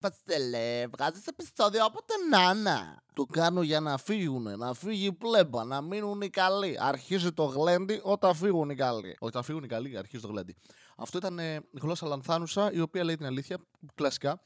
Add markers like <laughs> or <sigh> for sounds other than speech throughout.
Παστελέ, βγάζει επεισόδιο από την Άννα. Το κάνω για να φύγουν, να φύγει η πλέμπα, να μείνουν οι καλοί. Αρχίζει το γλέντι όταν φύγουν οι καλοί. Όταν φύγουν οι καλοί, αρχίζει το γλέντι. Αυτό ήταν ε, γλώσσα λανθάνουσα, η οποία λέει την αλήθεια, κλασικά.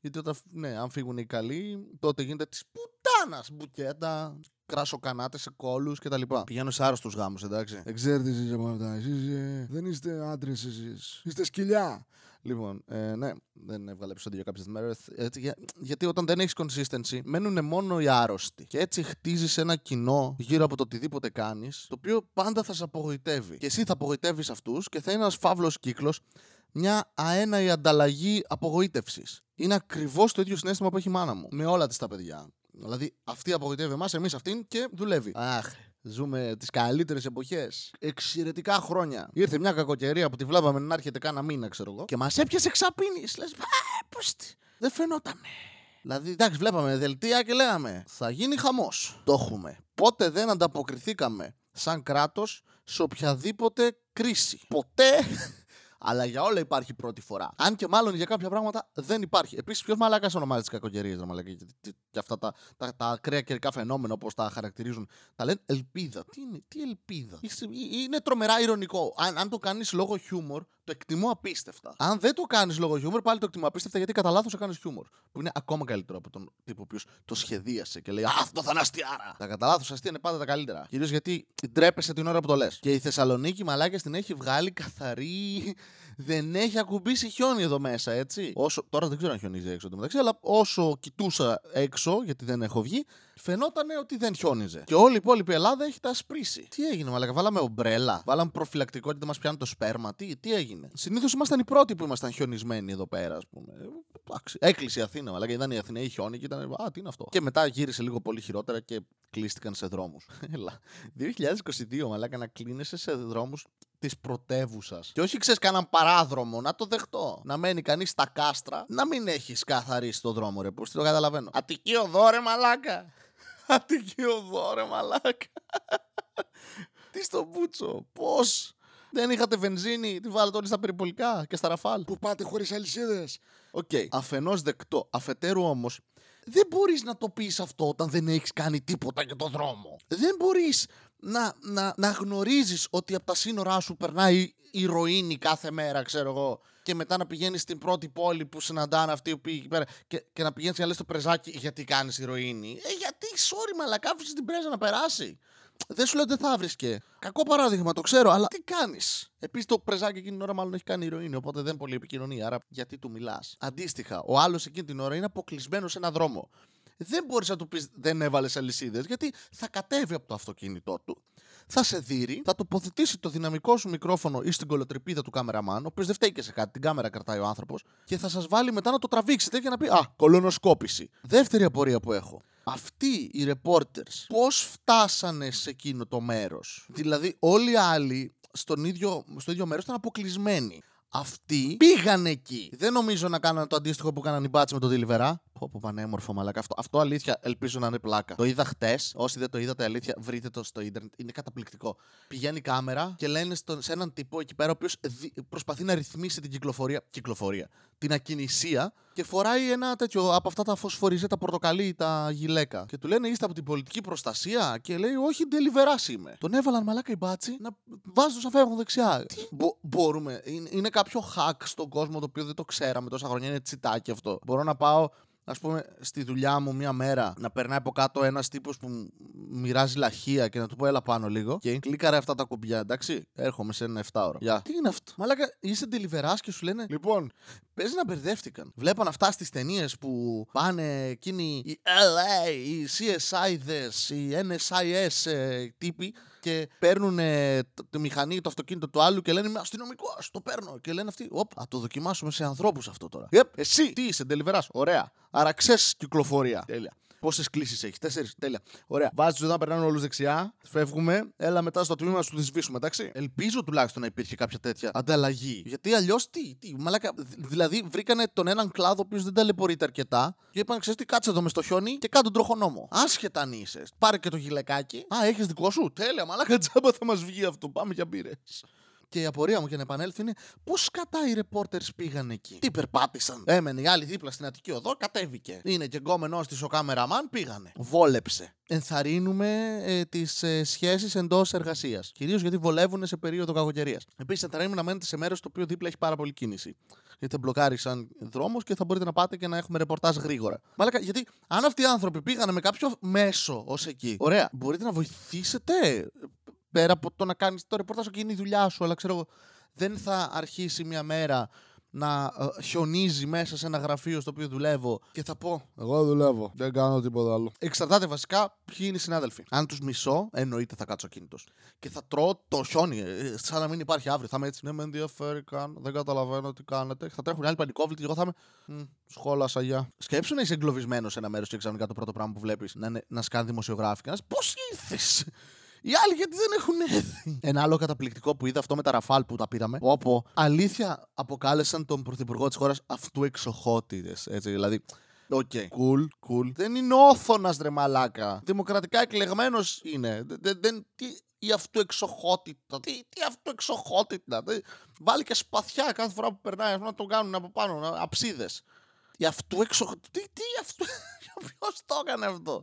Γιατί όταν, ναι, αν φύγουν οι καλοί, τότε γίνεται της πουτάνας μπουκέτα, κράσοκανάτε σε κόλους κτλ. Πηγαίνω σε άρρωστους γάμους, εντάξει. Δεν ξέρετε εσείς από αυτά. Εσείς ε, δεν είστε άντρες εσείς. Είστε σκυλιά. Λοιπόν, ε, ναι, δεν έβγαλε επεισόδιο για κάποιες μέρες. Για, γιατί όταν δεν έχεις consistency, μένουν μόνο οι άρρωστοι. Και έτσι χτίζεις ένα κοινό γύρω από το οτιδήποτε κάνεις, το οποίο πάντα θα σε απογοητεύει. Και εσύ θα απογοητεύεις αυτούς και θα είναι ένας φαύλος κύκλος, μια αέναη ανταλλαγή απογοήτευσης. Είναι ακριβώς το ίδιο συνέστημα που έχει η μάνα μου. Με όλα της τα παιδιά. Δηλαδή, αυτή απογοητεύει εμάς, εμείς αυτήν και δουλεύει. Αχ, Ζούμε τις καλύτερες εποχές. Εξαιρετικά χρόνια. Ήρθε μια κακοκαιρία που τη βλέπαμε να έρχεται κάνα μήνα, ξέρω εγώ. Και μας έπιασε ξαπίνη. Λες, πώς. Δεν φαινότανε. Δηλαδή, εντάξει, βλέπαμε δελτία και λέγαμε θα γίνει χαμός. Το έχουμε. Πότε δεν ανταποκριθήκαμε σαν κράτος σε οποιαδήποτε κρίση. Ποτέ αλλά για όλα υπάρχει πρώτη φορά. Αν και μάλλον για κάποια πράγματα δεν υπάρχει. Επίσης, ποιος μαλάκας ονομάζει τις κακοκαιρίες, και αυτά τα, τα, τα ακραία καιρικά φαινόμενα όπως τα χαρακτηρίζουν. Τα λένε ελπίδα. Τι είναι, τι ελπίδα; Είναι τρομερά ηρωνικό. Αν, αν το κάνεις λόγω χιούμορ, το εκτιμώ απίστευτα. Αν δεν το κάνεις λόγω χιούμορ, πάλι το εκτιμώ απίστευτα γιατί κατά λάθος κάνεις χιούμορ. Που είναι ακόμα καλύτερο από τον τύπο που το σχεδίασε και λέει Αυτό θα είναι αστιάρα. Τα κατά λάθος αστεία είναι πάντα τα καλύτερα. Κυρίως γιατί ντρέπεσαι την ώρα που το λες. Και η Θεσσαλονίκη μαλάκια την έχει βγάλει καθαρή. Δεν έχει ακουμπήσει χιόνι εδώ μέσα, έτσι. Όσο, τώρα δεν ξέρω αν χιονίζει έξω το μεταξύ, αλλά όσο κοιτούσα έξω, γιατί δεν έχω βγει, φαινόταν ότι δεν χιόνιζε. Και όλη η υπόλοιπη Ελλάδα έχει τα σπρίσει. Τι έγινε, μαλάκα, βάλαμε ομπρέλα, βάλαμε προφυλακτικό γιατί μας πιάνει το σπέρμα. Τι, τι έγινε. Συνήθως ήμασταν οι πρώτοι που ήμασταν χιονισμένοι εδώ πέρα, ας πούμε. Εντάξει, έκλεισε η Αθήνα, μαλάκα, ήταν η Αθήνα, η χιόνι και ήταν. Α, τι είναι αυτό. Και μετά γύρισε λίγο πολύ χειρότερα και κλείστηκαν σε δρόμους. <laughs> Έλα. 2022, μαλάκα, να κλείνεσαι σε δρόμους της πρωτεύουσας. Και όχι ξέρεις κανέναν παράδρομο, να το δεχτώ. Να μένει κανείς στα κάστρα, να μην έχεις καθαρίσει το δρόμο, ρε. Πώς το καταλαβαίνω. Αττική οδό, ρε, μαλάκα. <laughs> Αττική οδό, ρε, μαλάκα. <laughs> Τι στο μπούτσο, πώς. Δεν είχατε βενζίνη, τη βάλετε όλοι στα περιπολικά και στα ραφάλ. Που πάτε χωρίς αλυσίδες. OK. Okay. Αφενός δεκτό. Αφετέρου όμως, δεν μπορείς να το πεις αυτό όταν δεν έχεις κάνει τίποτα για το δρόμο. Δεν μπορείς να, να, να γνωρίζεις ότι από τα σύνορά σου περνάει ηρωίνη κάθε μέρα, ξέρω εγώ. Και μετά να πηγαίνεις στην πρώτη πόλη που συναντάνε αυτοί που πήγε εκεί πέρα και, και να πηγαίνεις και να λες το πρεζάκι γιατί κάνεις ηρωίνη; Ε, γιατί, sorry, μαλάκα, άφησες την πρέζα να περάσει. Δεν σου λέω ότι δεν θα βρίσκε. Κακό παράδειγμα, το ξέρω, αλλά τι κάνεις; Επίσης το πρεζάκι εκείνη την ώρα μάλλον έχει κάνει ηρωίνη, οπότε δεν πολύ επικοινωνία. Άρα γιατί του μιλάς; Αντίστοιχα, ο άλλος εκείνη την ώρα είναι αποκλεισμένος σε ένα δρόμο. Δεν μπορείς να του πεις δεν έβαλες αλυσίδες, γιατί θα κατέβει από το αυτοκίνητό του θα σε δει, θα τοποθετήσει το δυναμικό σου μικρόφωνο ή στην κολοτρυπίδα του κάμεραμάν, ο οποίος δεν φταίει και σε κάτι, την κάμερα κρατάει ο άνθρωπος, και θα σας βάλει μετά να το τραβήξετε και να πει Α, κολονοσκόπηση. Δεύτερη απορία που έχω. Αυτοί οι reporters πώς φτάσανε σε εκείνο το μέρος; Δηλαδή, όλοι οι άλλοι στον ίδιο, στο ίδιο μέρος ήταν αποκλεισμένοι. Αυτοί πήγαν εκεί. Δεν νομίζω να κάνανε το αντίστοιχο που κάνανε οι μπάτσε με το Deliverá. Πω, πω πανέμορφο μαλάκα. Αυτό, αυτό αλήθεια ελπίζω να είναι πλάκα. Το είδα χτες. Όσοι δεν το είδατε, αλήθεια, βρείτε το στο ίντερνετ. Είναι καταπληκτικό. Πηγαίνει η κάμερα και λένε στον, σε έναν τύπο εκεί πέρα, ο οποίος προσπαθεί να ρυθμίσει την κυκλοφορία. Κυκλοφορία. Την ακινησία και φοράει ένα τέτοιο από αυτά τα φωσφοριζέ, τα πορτοκαλί, τα γυλαίκα. Και του λένε είστε από την πολιτική προστασία και λέει όχι, ντελιβεράς είμαι. Τον έβαλαν μαλάκα οι μπάτσι να βάζουν να φεύγουν δεξιά. Τι μπο, μπορούμε. Είναι, είναι κάποιο hack στον κόσμο το οποίο δεν το ξέραμε τόσα χρόνια. Είναι τσιτάκι αυτό. Μπορώ να πάω ας πούμε, στη δουλειά μου μία μέρα να περνάει από κάτω ένας τύπος που μοιράζει λαχεία και να του πω έλα πάνω λίγο. Και κλίκαρε αυτά τα κουμπιά, εντάξει. Έρχομαι σε ένα 7 ώρα. Γεια. Τι είναι αυτό; Μαλάκα, είσαι ντελιβεράς και σου λένε. Λοιπόν, παίζει να μπερδεύτηκαν. Βλέπαν αυτά στις ταινίες που πάνε εκείνοι οι LA, οι CSI, οι NSIS ε, τύποι και παίρνουν τη μηχανή, το αυτοκίνητο του άλλου και λένε Είμαι αστυνομικό, το παίρνω. Και λένε αυτοί, Οπ, θα το δοκιμάσουμε σε ανθρώπους αυτό τώρα. Yep, εσύ, τι είσαι, ντελιβεράς. Ωραία. Άρα ξέρεις κυκλοφορία. Τέλεια. Πόσες κλήσεις έχει, τέσσερις. Τέλεια. Ωραία. Βάζεις τους εδώ να περνάνε όλους δεξιά. Φεύγουμε. Έλα μετά στο τμήμα να σου τη σβήσουμε, εντάξει. Ελπίζω τουλάχιστον να υπήρχε κάποια τέτοια ανταλλαγή. Γιατί αλλιώς τι, τι, μαλάκα. Δηλαδή βρήκανε τον έναν κλάδο ο οποίος δεν ταλαιπωρείται αρκετά και είπαν, ξέρεις τι, κάτσε εδώ μες στο χιόνι και κάτω τον τροχονόμο. Άσχετα αν είσαι. Πάρε και το γυλεκάκι. Α, έχεις δικό σου. Τέλεια, μαλάκα τζάμπα θα μας βγει αυτό. Πάμε για μπύρες. Και η απορία μου για να επανέλθω είναι πώς κατά οι ρεπόρτερ πήγαν εκεί. Τι περπάτησαν. Έμενε η άλλη δίπλα στην Αττική Οδό, κατέβηκε. Είναι και γκόμενό της ο κάμεραμαν, πήγανε. Βόλεψε. Ενθαρρύνουμε ε, τις ε, σχέσεις εντός εργασίας. Κυρίως γιατί βολεύουν σε περίοδο κακοκαιρίας. Επίσης, ενθαρρύνουμε να μένετε σε μέρος το οποίο δίπλα έχει πάρα πολύ κίνηση. Γιατί μπλοκάρισαν δρόμους και θα μπορείτε να πάτε και να έχουμε ρεπορτάζ γρήγορα. Μάλακα, γιατί αν αυτοί οι άνθρωποι πήγανε με κάποιο μέσο ως εκεί, ωραία, μπορείτε να βοηθήσετε; Πέρα από το να κάνεις το ρεπορτάζ και είναι η δουλειά σου, αλλά ξέρω εγώ, δεν θα αρχίσει μια μέρα να ε, χιονίζει μέσα σε ένα γραφείο στο οποίο δουλεύω και θα πω. Εγώ δουλεύω. Δεν κάνω τίποτα άλλο. Εξαρτάται βασικά ποιοι είναι οι συνάδελφοι. Αν τους μισώ, εννοείται θα κάτσω κινητό. Και θα τρώω το χιόνι, ε, σαν να μην υπάρχει αύριο. Θα είμαι έτσι, ναι, με ενδιαφέρει καν, δεν καταλαβαίνω τι κάνετε. Θα τρέχουν οι άλλοι πανικόβλητοι και εγώ θα είμαι. «Μμ, Σχόλασα, γεια. Σκέψου να είσαι εγκλωβισμένος σε ένα μέρος και ξαφνικά το πρώτο πράγμα που βλέπεις να, είναι- να σκάνει δημοσιογράφοι και να Πώς ήρθες; Οι άλλοι γιατί δεν έχουν έρθει. Ένα άλλο καταπληκτικό που είδα αυτό με τα ραφάλ που τα πήραμε. Όπου αλήθεια αποκάλεσαν τον πρωθυπουργό της χώρας αυτού εξοχότητα. Έτσι, δηλαδή. OK. Cool, cool. Δεν είναι όθωνας ρε μαλάκα. Δημοκρατικά εκλεγμένος είναι. Δεν, δεν, δεν- τι, η αυτού εξοχότητα. Τι, τι αυτού εξοχότητα. Δεν- Βάλει και σπαθιά κάθε φορά που περνάει αυτό να τον κάνουν από πάνω. Αψίδες. Η αυτού εξοχότητα. Τι, τι αυτό. <laughs> Ποιος το έκανε αυτό;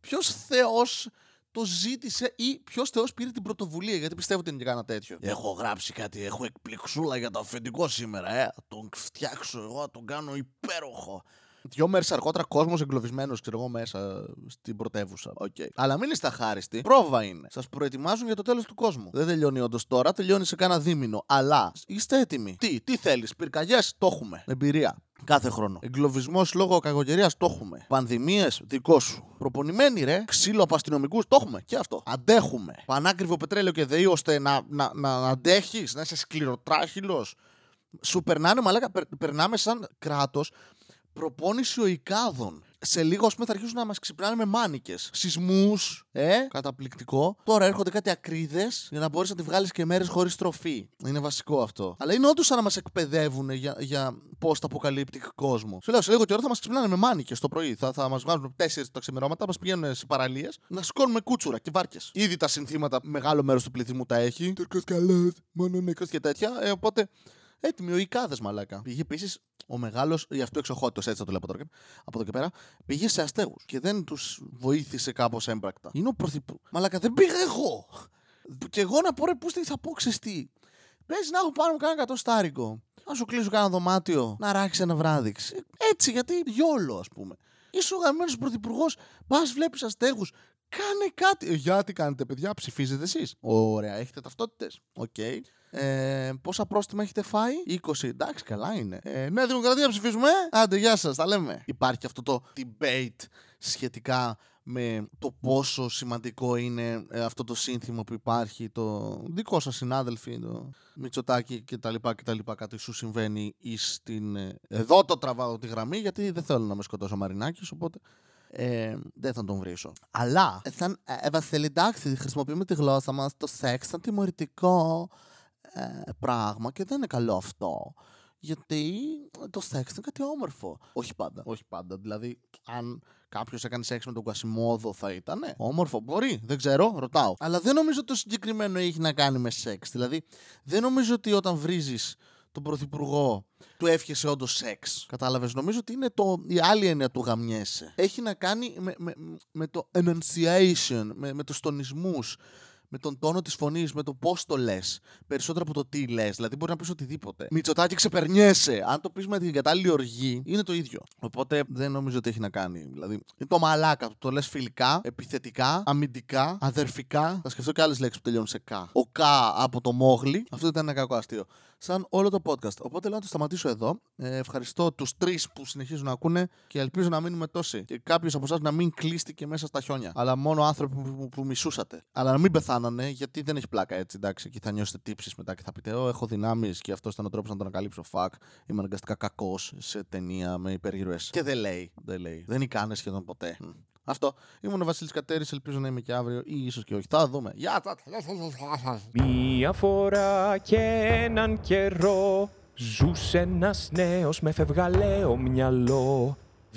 Ποιος Θεός το ζήτησε ή ποιος Θεός πήρε την πρωτοβουλία, γιατί πιστεύω ότι είναι και κανένα τέτοιο. Έχω γράψει κάτι, έχω εκπληξούλα για το αφεντικό σήμερα, ε. Θα τον φτιάξω εγώ, θα τον κάνω υπέροχο. Δυο μέρες αργότερα, κόσμος εγκλωβισμένος, ξέρω εγώ, μέσα στην πρωτεύουσα. Οκ. Αλλά μην είστε αχάριστοι. Πρόβα είναι. Σας προετοιμάζουν για το τέλος του κόσμου. Δεν τελειώνει όντως τώρα, τελειώνει σε κάνα δίμηνο. Αλλά είστε έτοιμοι. Τι, τι θέλεις, πυρκαγιές, το έχουμε. Εμπειρία. Κάθε χρόνο. Εγκλωβισμός λόγω κακοκαιρίας, το έχουμε. Πανδημίες, δικό σου. Προπονημένοι, ρε. Ξύλο από αστυνομικούς, το έχουμε. Και αυτό. Αντέχουμε. Πανάκριβο πετρέλαιο και ΔΕΗ ώστε να, να, να, να αντέχεις, να είσαι σκληροτράχυλος. Σου περνάνε, μαλάκα, περ- περνάμε σαν κράτος προπόνηση οικάδων. Σε λίγο, ας πούμε, θα αρχίσουν να μας ξυπνάνε με μάνικες. Σεισμούς, ε, καταπληκτικό. Τώρα έρχονται κάτι ακρίδες για να μπορείς να τη βγάλεις και μέρες χωρίς τροφή. Είναι βασικό αυτό. Αλλά είναι όντως σαν να μας εκπαιδεύουν για, για πώ τα αποκαλύπτει κόσμο. Σου λέω, σε λίγο καιρό θα μας ξυπνάνε με μάνικες το πρωί. Θα, θα μας βγάζουν 4 τα ξημερώματα, μας πηγαίνουν σε παραλίες να σηκώνουμε κούτσουρα και βάρκες. Ήδη τα συνθήματα μεγάλο μέρος του πληθυσμού τα έχει. Τουρκός καλός. Μόνο νεκρός. και τέτοια. Ε, οπότε έτοιμοι ο Ικάδες μαλάκα. Πήγε επίσης ο μεγάλος, γι' αυτό εξοχότητος, έτσι θα το λέω από τώρα, από εδώ και πέρα, πήγε σε αστέγους και δεν τους βοήθησε κάπως έμπρακτα. Είναι ο πρωθυπουργό. Μαλάκα, δεν πήγα εγώ. Και εγώ να πω ρε, πούς θα πω ξεστή. Πες να έχω πάνω μου κάνα εκατοστάρικο. Να σου κλείσω κάνα δωμάτιο. Να ράξεις ένα βράδυ. Ξε- Έτσι, γιατί γιόλο, ας πούμε. Είσαι ο γαμμένο πρωθυπουργός, πας βλέπεις αστέγους. Κάνε κάτι. Ε, Για τι κάνετε, παιδιά, ψηφίζετε εσείς. Ωραία, έχετε ταυτότητες. Οκ. Ε, πόσα πρόστιμα έχετε φάει, 20. Εντάξει, καλά είναι. Ε, Νέα Δημοκρατία ψηφίζουμε. Άντε, γεια σας, τα λέμε. Υπάρχει αυτό το debate σχετικά με το πόσο σημαντικό είναι ε, αυτό το σύνθημα που υπάρχει, το δικό σας συνάδελφοι, το Μητσοτάκη και τα λοιπά και τα λοιπά, κάτι σου συμβαίνει εις την... ε, Εδώ το τραβάω τη γραμμή γιατί δεν θέλω να με σκοτώσω ο Μαρινάκης, οπότε ε, δεν θα τον βρίσω. Αλλά, ε, σαν ε, Βασίλη, εντάξει, χρησιμοποιούμε τη γλώσσα μας, το σεξ σαν τιμωρητικό ε, πράγμα και δεν είναι καλό αυτό. Γιατί το σεξ είναι κάτι όμορφο. Όχι πάντα. Όχι πάντα. Δηλαδή, αν κάποιος έκανε σεξ με τον Κασιμόδο, θα ήταν όμορφο. Μπορεί, δεν ξέρω, ρωτάω. Αλλά δεν νομίζω ότι το συγκεκριμένο έχει να κάνει με σεξ. Δηλαδή, δεν νομίζω ότι όταν βρίζεις τον πρωθυπουργό του εύχεσαι όντως σεξ. Κατάλαβες. Νομίζω ότι είναι το, η άλλη έννοια του γαμιέσαι. Έχει να κάνει με, με, με το enunciation, με, με τους τονισμούς, με τον τόνο της φωνής, με το πώς το λες. Περισσότερο από το τι λες. Δηλαδή, μπορεί να πεις οτιδήποτε. Μητσοτάκι ξεπερνιέσαι. Αν το πεις με την κατάλληλη οργή, είναι το ίδιο. Οπότε δεν νομίζω ότι έχει να κάνει. Δηλαδή, είναι το μαλάκα. Το λες φιλικά, επιθετικά, αμυντικά, αδερφικά. Θα σκεφτώ και άλλες λέξεις που τελειώνουν σε κα. Ο κα από το μόγλι. Αυτό ήταν ένα κακό αστείο. Σαν όλο το podcast. Οπότε λέω να το σταματήσω εδώ. Ε, ευχαριστώ τους τρεις που συνεχίζουν να ακούνε και ελπίζω να μείνουμε τόσοι. Και κάποιος από εσάς να μην κλείστηκε μέσα στα χιόνια. Αλλά μόνο άνθρωποι που, που, που μισούσατε. Αλλά να μην πεθάνανε γιατί δεν έχει πλάκα έτσι. Εντάξει, και θα νιώσετε τύψεις μετά και θα πείτε: Ω, έχω δυνάμεις και αυτός ήταν ο τρόπος να τον ανακαλύψω. Fuck. Είμαι αναγκαστικά κακός σε ταινία με υπερήρωες. Και δεν λέει. Δεν λέει. Δεν ικάνε σχεδόν ποτέ. Μμ. Αυτό. Ήμουν ο Βασίλης Κατέρης. Ελπίζω να είμαι και αύριο ή ίσως και όχι. Θα δούμε. Γεια σας. Μία φορά και έναν καιρό Ζούσε ένας νέος με φευγαλαίο μυαλό